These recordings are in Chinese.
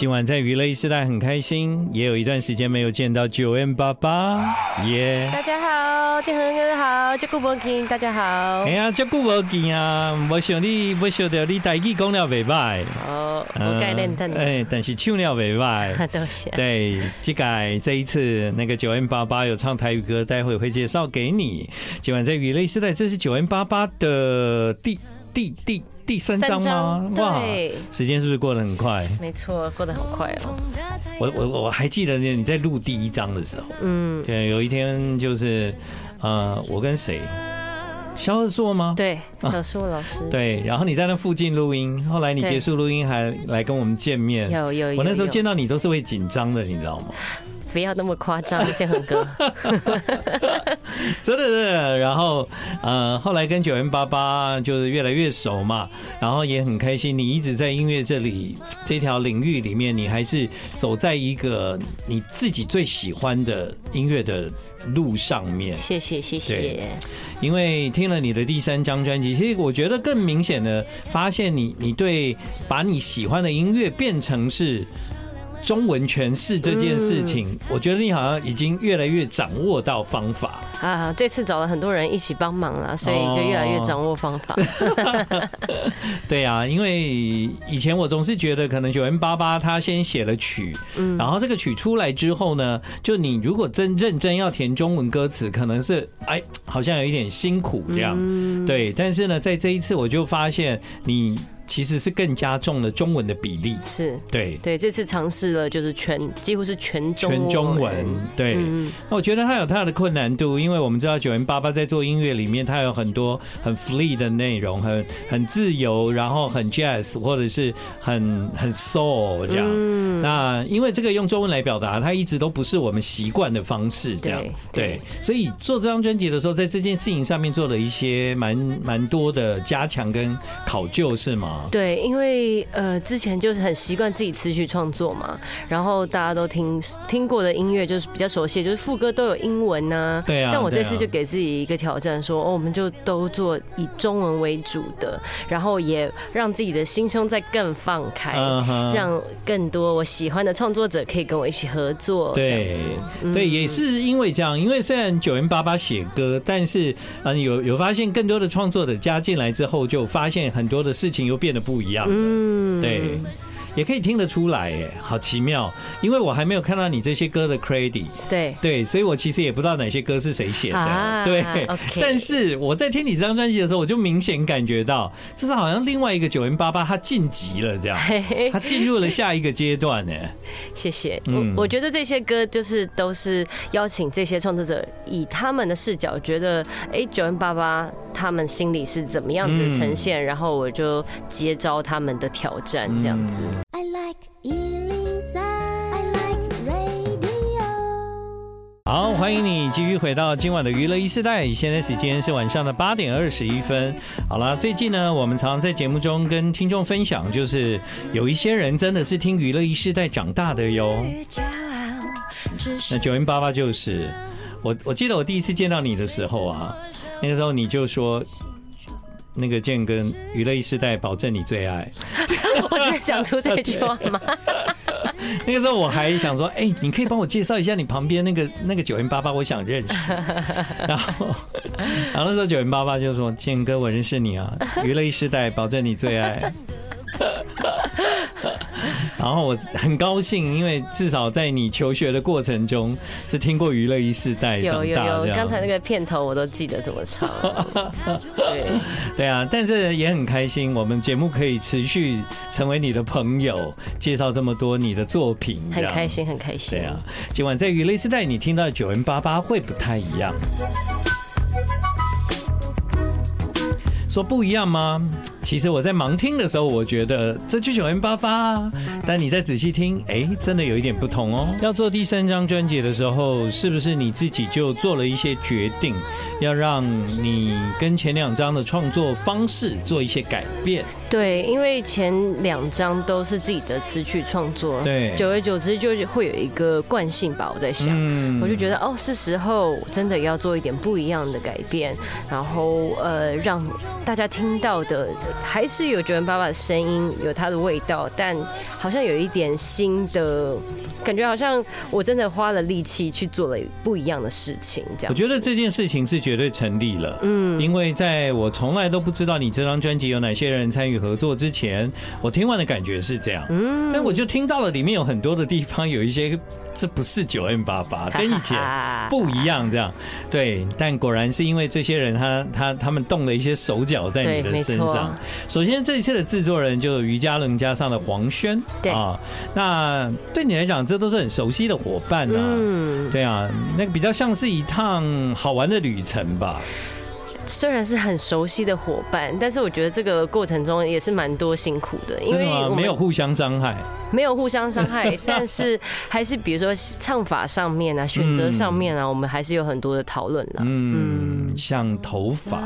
今晚在娱乐 e 时代很开心，也有一段时间没有见到九 M 八八耶！大家好，建恒哥好，照顾无紧，大家好。哎呀，照顾无紧啊！我想你，我晓得你台语讲了袂歹哦，我该认真。哎，但是唱了袂歹。多谢。对，这改这一次那个九 M 八八有唱台语歌，待会会介绍给你。今晚在娱乐 e 时代，这是九 M 八八的第第第。第三章吗？哇，时间是不是过得很快？没错，过得很快哦。我我我还记得你你在录第一章的时候，嗯，对，有一天就是，呃，我跟谁？肖二硕吗？对，萧二硕老师。对，然后你在那附近录音，后来你结束录音还来跟我们见面。有有有。我那时候见到你都是会紧张的，你知道吗？不要那么夸张，建恒哥。真的是，然后呃，后来跟 9m88 就是越来越熟嘛，然后也很开心。你一直在音乐这里这条领域里面，你还是走在一个你自己最喜欢的音乐的路上面。谢谢谢谢。因为听了你的第三张专辑，其实我觉得更明显的发现你，你对把你喜欢的音乐变成是。中文诠释这件事情，我觉得你好像已经越来越掌握到方法啊！这次找了很多人一起帮忙了，所以就越来越掌握方法。对啊，因为以前我总是觉得，可能 9m88 他先写了曲，然后这个曲出来之后呢，就你如果真认真要填中文歌词，可能是哎，好像有一点辛苦这样。对，但是呢，在这一次我就发现你。其实是更加重了中文的比例，是对对，这次尝试了就是全几乎是全中全中文，对。那我觉得它有它的困难度，因为我们知道九零八八在做音乐里面，它有很多很 free 的内容，很很自由，然后很 jazz 或者是很很 soul 这样。嗯那因为这个用中文来表达，它一直都不是我们习惯的方式，这样对。所以做这张专辑的时候，在这件事情上面做了一些蛮蛮多的加强跟考究，是吗？对，因为呃，之前就是很习惯自己词曲创作嘛，然后大家都听听过的音乐就是比较熟悉，就是副歌都有英文呢。对啊。但我这次就给自己一个挑战，说哦，我们就都做以中文为主的，然后也让自己的心胸再更放开，让更多我喜欢的创作者可以跟我一起合作。对，对，也是因为这样，因为虽然九零八八写歌，但是嗯，有有发现更多的创作者加进来之后，就发现很多的事情又变。变得不一样，嗯，对。也可以听得出来，哎，好奇妙，因为我还没有看到你这些歌的 credit，对。对，所以我其实也不知道哪些歌是谁写的，啊、对。Okay 但是我在听你这张专辑的时候，我就明显感觉到，这是好像另外一个九零八八他晋级了这样，他进入了下一个阶段呢。谢谢，我我觉得这些歌就是都是邀请这些创作者以他们的视角，觉得哎九零八八他们心里是怎么样子呈现，然后我就接招他们的挑战这样子。I like 103, I like radio。好，欢迎你继续回到今晚的娱乐一世代。现在时间是晚上的八点二十一分。好了，最近呢，我们常常在节目中跟听众分享，就是有一些人真的是听娱乐一世代长大的哟。那九零八八就是我，我记得我第一次见到你的时候啊，那个时候你就说。那个建哥娱乐一时代保证你最爱，我在讲出这句话吗？那个时候我还想说，哎，你可以帮我介绍一下你旁边那个那个九零八八我想认识。然后，然后那时候九零八八就说：“建哥，我认识你啊，娱乐一时代保证你最爱。”然后我很高兴，因为至少在你求学的过程中是听过娱乐一世代。有有有，刚才那个片头我都记得怎么唱。对对啊，但是也很开心，我们节目可以持续成为你的朋友，介绍这么多你的作品，很开心很开心。对啊，今晚在娱乐 e 世代你听到的 9m88 会不太一样，说不一样吗？其实我在盲听的时候，我觉得这就 9m88，但你再仔细听，哎，真的有一点不同哦。要做第三张专辑的时候，是不是你自己就做了一些决定，要让你跟前两张的创作方式做一些改变？对，因为前两张都是自己的词曲创作，对，久而久之就会有一个惯性吧。我在想，我就觉得哦，是时候真的要做一点不一样的改变，然后呃，让大家听到的。还是有 9m88 的声音，有它的味道，但好像有一点新的感觉，好像我真的花了力气去做了不一样的事情。这样，我觉得这件事情是绝对成立了。嗯，因为在我从来都不知道你这张专辑有哪些人参与合作之前，我听完的感觉是这样。嗯，但我就听到了里面有很多的地方有一些。这不是九 N 八八 跟以前不一样，这样对。但果然是因为这些人他，他他他们动了一些手脚在你的身上。首先，这一次的制作人就于嘉伦加上了黄轩，对啊。那对你来讲，这都是很熟悉的伙伴啊。嗯，对啊，那个比较像是一趟好玩的旅程吧。虽然是很熟悉的伙伴，但是我觉得这个过程中也是蛮多辛苦的，因为没有互相伤害，没有互相伤害，但是还是比如说唱法上面啊，选择上面啊，我们还是有很多的讨论了。嗯，像头发。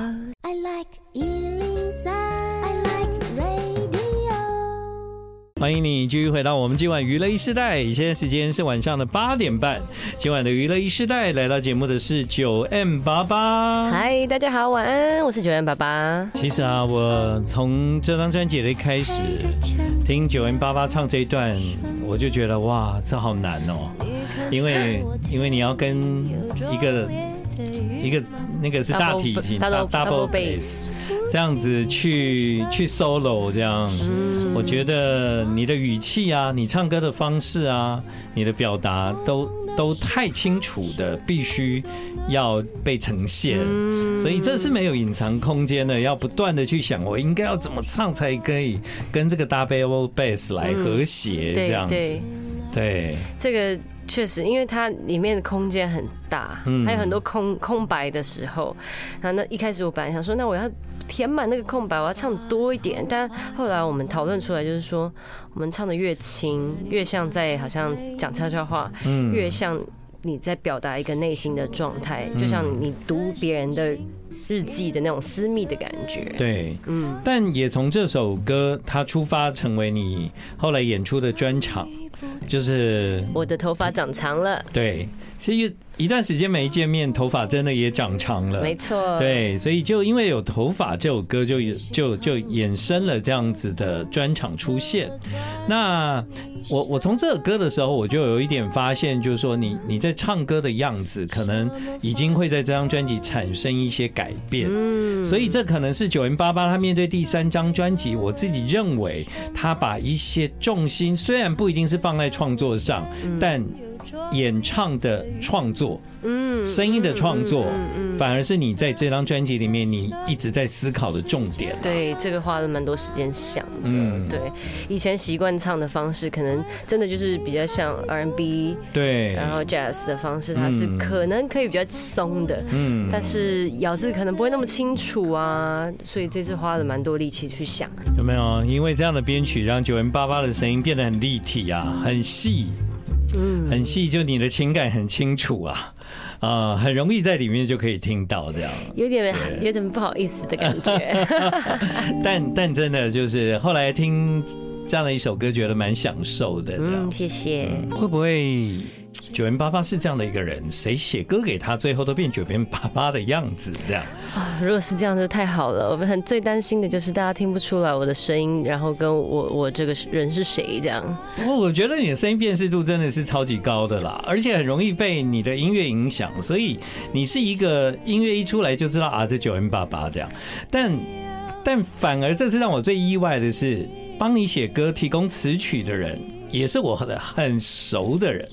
欢迎你继续回到我们今晚娱乐一世代，现在时间是晚上的八点半。今晚的娱乐一世代来到节目的是九 M 八八。嗨，大家好，晚安，我是九 M 八八。其实啊，我从这张专辑的一开始听九 M 八八唱这一段，我就觉得哇，这好难哦，因为因为你要跟一个一个那个是大提琴，double, double bass。这样子去去 solo 这样，我觉得你的语气啊，你唱歌的方式啊，你的表达都都太清楚的，必须要被呈现，所以这是没有隐藏空间的，要不断的去想，我应该要怎么唱才可以跟这个 double bass 来和谐这样子，对。对，这个。确实，因为它里面的空间很大，还有很多空空白的时候。然后那一开始我本来想说，那我要填满那个空白，我要唱多一点。但后来我们讨论出来，就是说，我们唱的越轻，越像在好像讲悄悄话，越像你在表达一个内心的状态，就像你读别人的日记的那种私密的感觉。对，嗯。但也从这首歌它出发，成为你后来演出的专场。就是我的头发长长了，对，其实。一段时间没见面，头发真的也长长了。没错，对，所以就因为有头发这首歌就，就就就衍生了这样子的专场出现。那我我从这首歌的时候，我就有一点发现，就是说你你在唱歌的样子，可能已经会在这张专辑产生一些改变。嗯，所以这可能是九零八八他面对第三张专辑，我自己认为他把一些重心虽然不一定是放在创作上，但。演唱的创作，嗯，声音的创作，嗯反而是你在这张专辑里面你一直在思考的重点。对，这个花了蛮多时间想的。嗯，对，以前习惯唱的方式，可能真的就是比较像 R&B，对，然后 Jazz 的方式，它是可能可以比较松的，嗯，但是咬字可能不会那么清楚啊，所以这次花了蛮多力气去想。有没有？因为这样的编曲，让九零八八的声音变得很立体啊，很细。嗯，很细，就你的情感很清楚啊，啊，很容易在里面就可以听到这样，有点有点不好意思的感觉，但但真的就是后来听这样的一首歌，觉得蛮享受的。嗯，谢谢。会不会九零八八是这样的一个人，谁写歌给他，最后都变九零八八的样子，这样啊？如果是这样就太好了。我们很最担心的就是大家听不出来我的声音，然后跟我我这个人是谁这样。不过我觉得你的声音辨识度真的是超级高的啦，而且很容易被你的音乐影响，所以你是一个音乐一出来就知道啊，这九零八八这样。但但反而这次让我最意外的是，帮你写歌、提供词曲的人。也是我很很熟的人，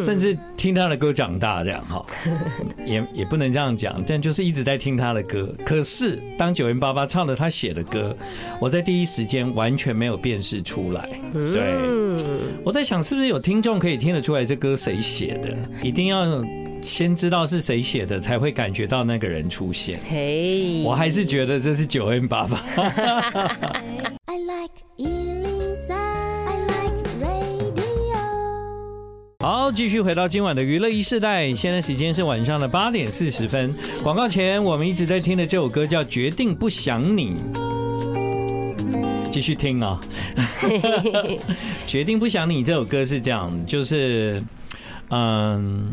甚至听他的歌长大这样哈，也也不能这样讲，但就是一直在听他的歌。可是当九零八八唱了他写的歌，我在第一时间完全没有辨识出来。对，我在想是不是有听众可以听得出来这歌谁写的？一定要先知道是谁写的，才会感觉到那个人出现。嘿，我还是觉得这是 9m88。好，继续回到今晚的娱乐一世代。现在时间是晚上的八点四十分。广告前，我们一直在听的这首歌叫《决定不想你》。继续听啊，《决定不想你》这首歌是这样，就是嗯，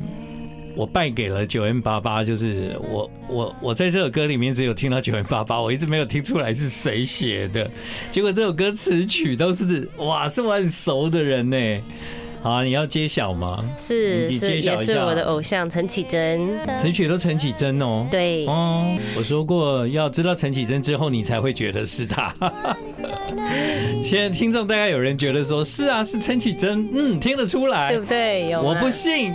我败给了九 N 八八，就是我我我在这首歌里面只有听到九 N 八八，我一直没有听出来是谁写的。结果这首歌词曲都是哇，是我很熟的人呢。好啊，你要揭晓吗？是是，也是我的偶像陈绮贞，词曲都陈绮贞哦。对哦，我说过要知道陈绮贞之后，你才会觉得是他。现在听众大概有人觉得说，是啊，是陈绮贞，嗯，听得出来，对不对？有，我不信，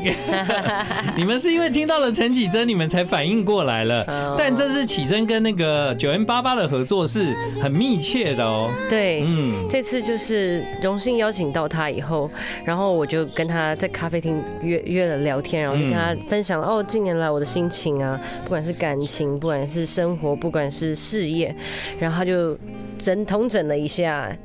你们是因为听到了陈绮贞，你们才反应过来了。但这是绮贞跟那个九 N 八八的合作是很密切的哦。对，嗯，这次就是荣幸邀请到他以后，然后我就跟他在咖啡厅约约了聊天，然后就跟他分享了哦，近年来我的心情啊，不管是感情，不管是生活，不管是事业，然后他就整统整了一下。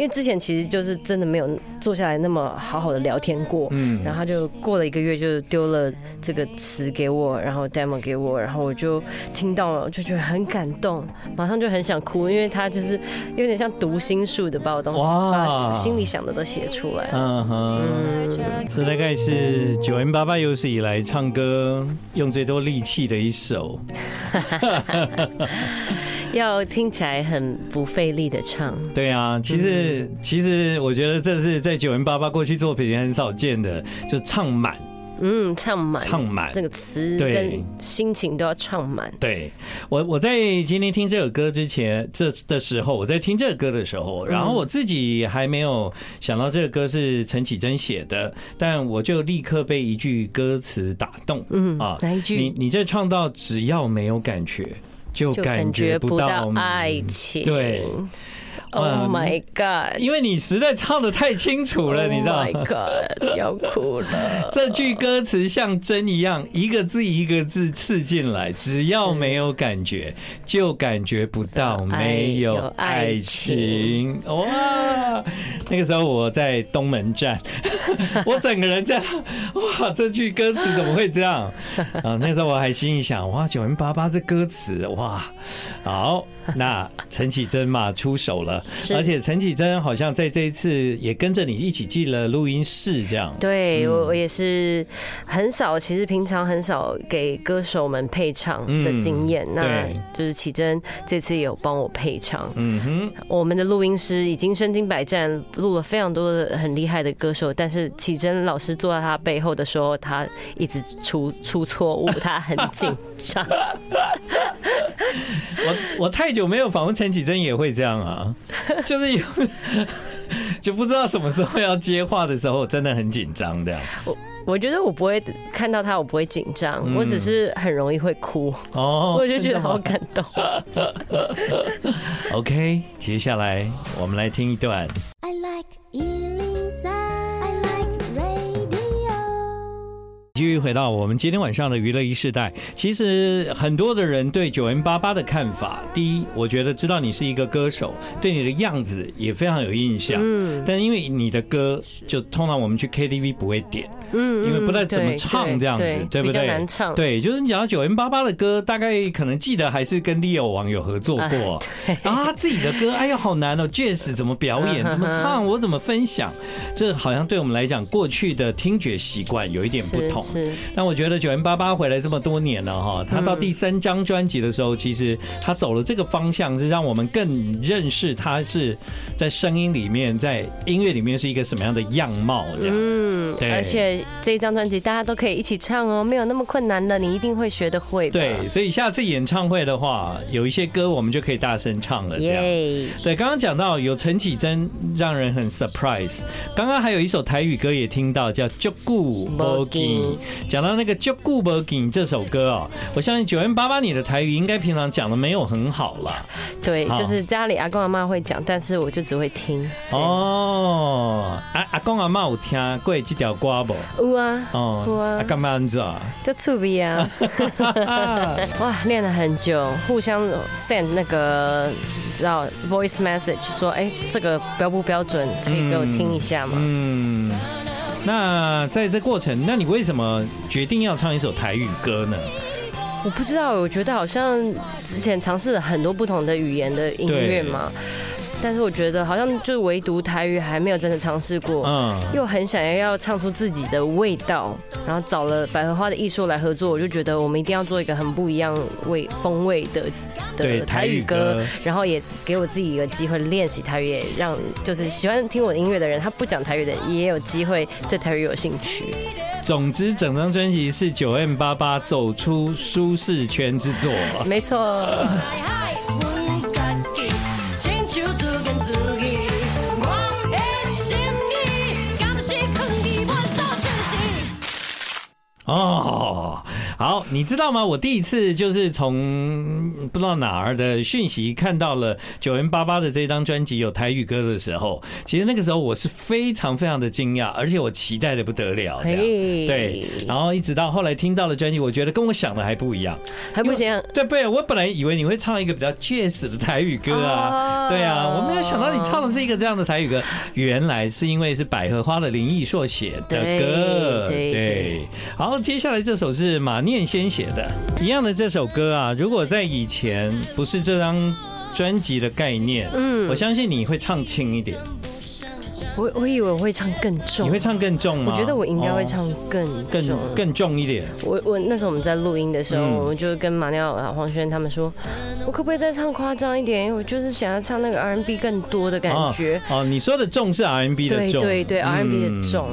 因为之前其实就是真的没有坐下来那么好好的聊天过，嗯，然后他就过了一个月就丢了这个词给我，然后 demo 给我，然后我就听到了，就觉得很感动，马上就很想哭，因为他就是有点像读心术的把我东西把心里想的都写出来，嗯哼，这大概是九 M 八八有史以来唱歌用最多力气的一首。要听起来很不费力的唱，对啊，其实其实我觉得这是在九零八八过去作品很少见的，就唱满，嗯，唱满，唱满。这个词跟心情都要唱满。对，我我在今天听这首歌之前，这的时候，我在听这个歌的时候，然后我自己还没有想到这个歌是陈绮贞写的，但我就立刻被一句歌词打动，嗯啊，哪一句？你你这唱到只要没有感觉。就感觉不到爱情。对，Oh my God！因为你实在唱的太清楚了，你知道吗？Oh my God！要哭了。这句歌词像针一样，一个字一个字刺进来。只要没有感觉，就感觉不到没有爱情。哇！那个时候我在东门站，我整个人这样，哇！这句歌词怎么会这样？啊，那时候我还心里想，哇九零八八这歌词，哇，好，那陈绮贞嘛出手了，而且陈绮贞好像在这一次也跟着你一起进了录音室，这样。对，我我也是很少，其实平常很少给歌手们配唱的经验，那就是绮贞这次也有帮我配唱。嗯哼，我们的录音师已经身经百战。录了非常多的很厉害的歌手，但是启真老师坐在他背后的时候，他一直出出错误，他很紧张。我我太久没有访问陈綺贞，也会这样啊，就是有 就不知道什么时候要接话的时候，真的很紧张这样。我觉得我不会看到他，我不会紧张，我只是很容易会哭。哦，我就觉得好感动。OK，接下来我们来听一段。I like 继续回到我们今天晚上的娱乐一世代，其实很多的人对 9m88 的看法，第一，我觉得知道你是一个歌手，对你的样子也非常有印象。嗯，但因为你的歌，就通常我们去 KTV 不会点，嗯，因为不太怎么唱这样子，对，不对？难唱。对，就是你讲到 9m88 的歌，大概可能记得还是跟 Leo 王有合作过，然后他自己的歌，哎呀，好难哦，Jazz 怎么表演，怎么唱，我怎么分享，这好像对我们来讲，过去的听觉习惯有一点不同。是，但我觉得九零八八回来这么多年了哈，他到第三张专辑的时候，其实他走了这个方向，是让我们更认识他是在声音里面，在音乐里面是一个什么样的样貌。嗯，对。而且这一张专辑大家都可以一起唱哦，没有那么困难的，你一定会学得会。对，所以下次演唱会的话，有一些歌我们就可以大声唱了。这样。对，刚刚讲到有陈绮贞，让人很 surprise。刚刚还有一首台语歌也听到，叫《足久无见》。讲到那个《足久无见》这首歌哦，我相信 9m88 你的台语应该平常讲的没有很好了。对，就是家里阿公阿妈会讲，但是我就只会听。哦，阿阿公阿妈有听过这条歌不？有啊。哦，有啊。干嘛你知道？就趣味啊。哇，练了很久，互相 send 那个知道 voice message，说哎，这个标不标准？可以给我听一下吗？嗯。那在这过程，那你为什么决定要唱一首台语歌呢？我不知道，我觉得好像之前尝试了很多不同的语言的音乐嘛。但是我觉得好像就唯独台语还没有真的尝试过，嗯，又很想要要唱出自己的味道，然后找了百合花的艺术来合作，我就觉得我们一定要做一个很不一样味风味的的台语歌，然后也给我自己一个机会练习台语，也让就是喜欢听我的音乐的人，他不讲台语的也有机会对台语有兴趣。总之，整张专辑是九 M 八八走出舒适圈之作。没错。哦。好，你知道吗？我第一次就是从不知道哪儿的讯息看到了九零八八的这张专辑有台语歌的时候，其实那个时候我是非常非常的惊讶，而且我期待的不得了。对，然后一直到后来听到了专辑，我觉得跟我想的还不一样，还不行。对不，对，我本来以为你会唱一个比较 jazz 的台语歌啊，对啊，我没有想到你唱的是一个这样的台语歌，原来是因为是百合花的林毅硕写的歌。对，好，接下来这首是马念先写的一样的这首歌啊，如果在以前不是这张专辑的概念，嗯，我相信你会唱轻一点。我我以为我会唱更重，你会唱更重吗？我觉得我应该会唱更更更重一点。我我那时候我们在录音的时候，我就跟马尿啊黄轩他们说，我可不可以再唱夸张一点？因为我就是想要唱那个 R&B 更多的感觉。哦，你说的重是 R&B 的重，对对对，R&B 的重。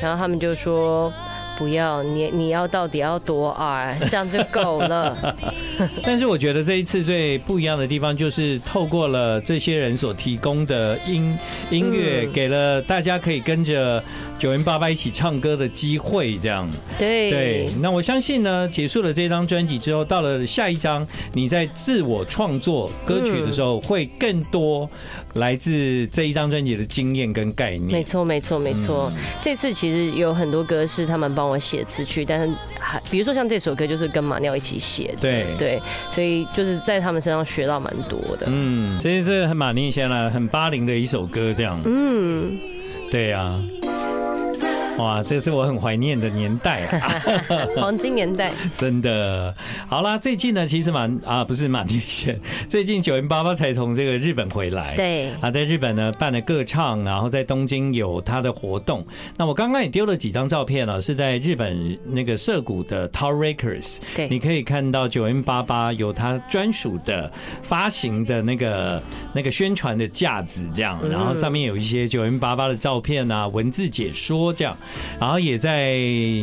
然后他们就说。不要你，你要到底要多矮，这样就够了。但是我觉得这一次最不一样的地方，就是透过了这些人所提供的音音乐，给了大家可以跟着 9m88 一起唱歌的机会。这样对对。那我相信呢，结束了这张专辑之后，到了下一张，你在自我创作歌曲的时候，会更多。来自这一张专辑的经验跟概念，没错，没错，没错。这次其实有很多歌是他们帮我写词曲，但是还比如说像这首歌就是跟马尿一起写的，对对，所以就是在他们身上学到蛮多的。嗯，这是很马念先了，很八零的一首歌，这样。嗯，对呀、啊。哇，这是我很怀念的年代啊，黄金年代，真的。好啦，最近呢，其实马啊不是马念先，最近九零八八才从这个日本回来，对啊，在日本呢办了歌唱，然后在东京有他的活动。那我刚刚也丢了几张照片了，是在日本那个涩谷的 Tower Records，对，你可以看到九零八八有他专属的发行的那个那个宣传的架子这样，然后上面有一些九零八八的照片啊，文字解说这样。然后也在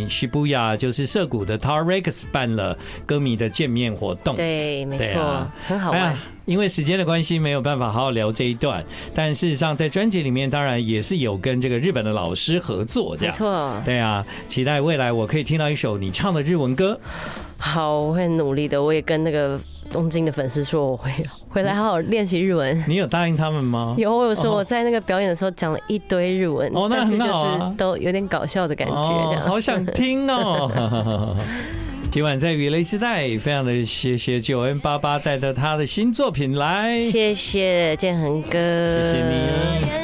Shibuya，就是涩谷的 Tower Records 办了歌迷的见面活动。对，没错，啊、很好玩。哎、因为时间的关系，没有办法好好聊这一段。但事实上，在专辑里面，当然也是有跟这个日本的老师合作，这样。没错。对啊，期待未来我可以听到一首你唱的日文歌。好，我会努力的。我也跟那个东京的粉丝说，我会 回来好好练习日文。你有答应他们吗？有，我有说我在那个表演的时候讲了一堆日文，哦，那很好啊，但是就是都有点搞笑的感觉，这样。好想听哦。今晚在雨雷时代，非常的谢谢九 N 八八带着他的新作品来，谢谢建恒哥，谢谢你。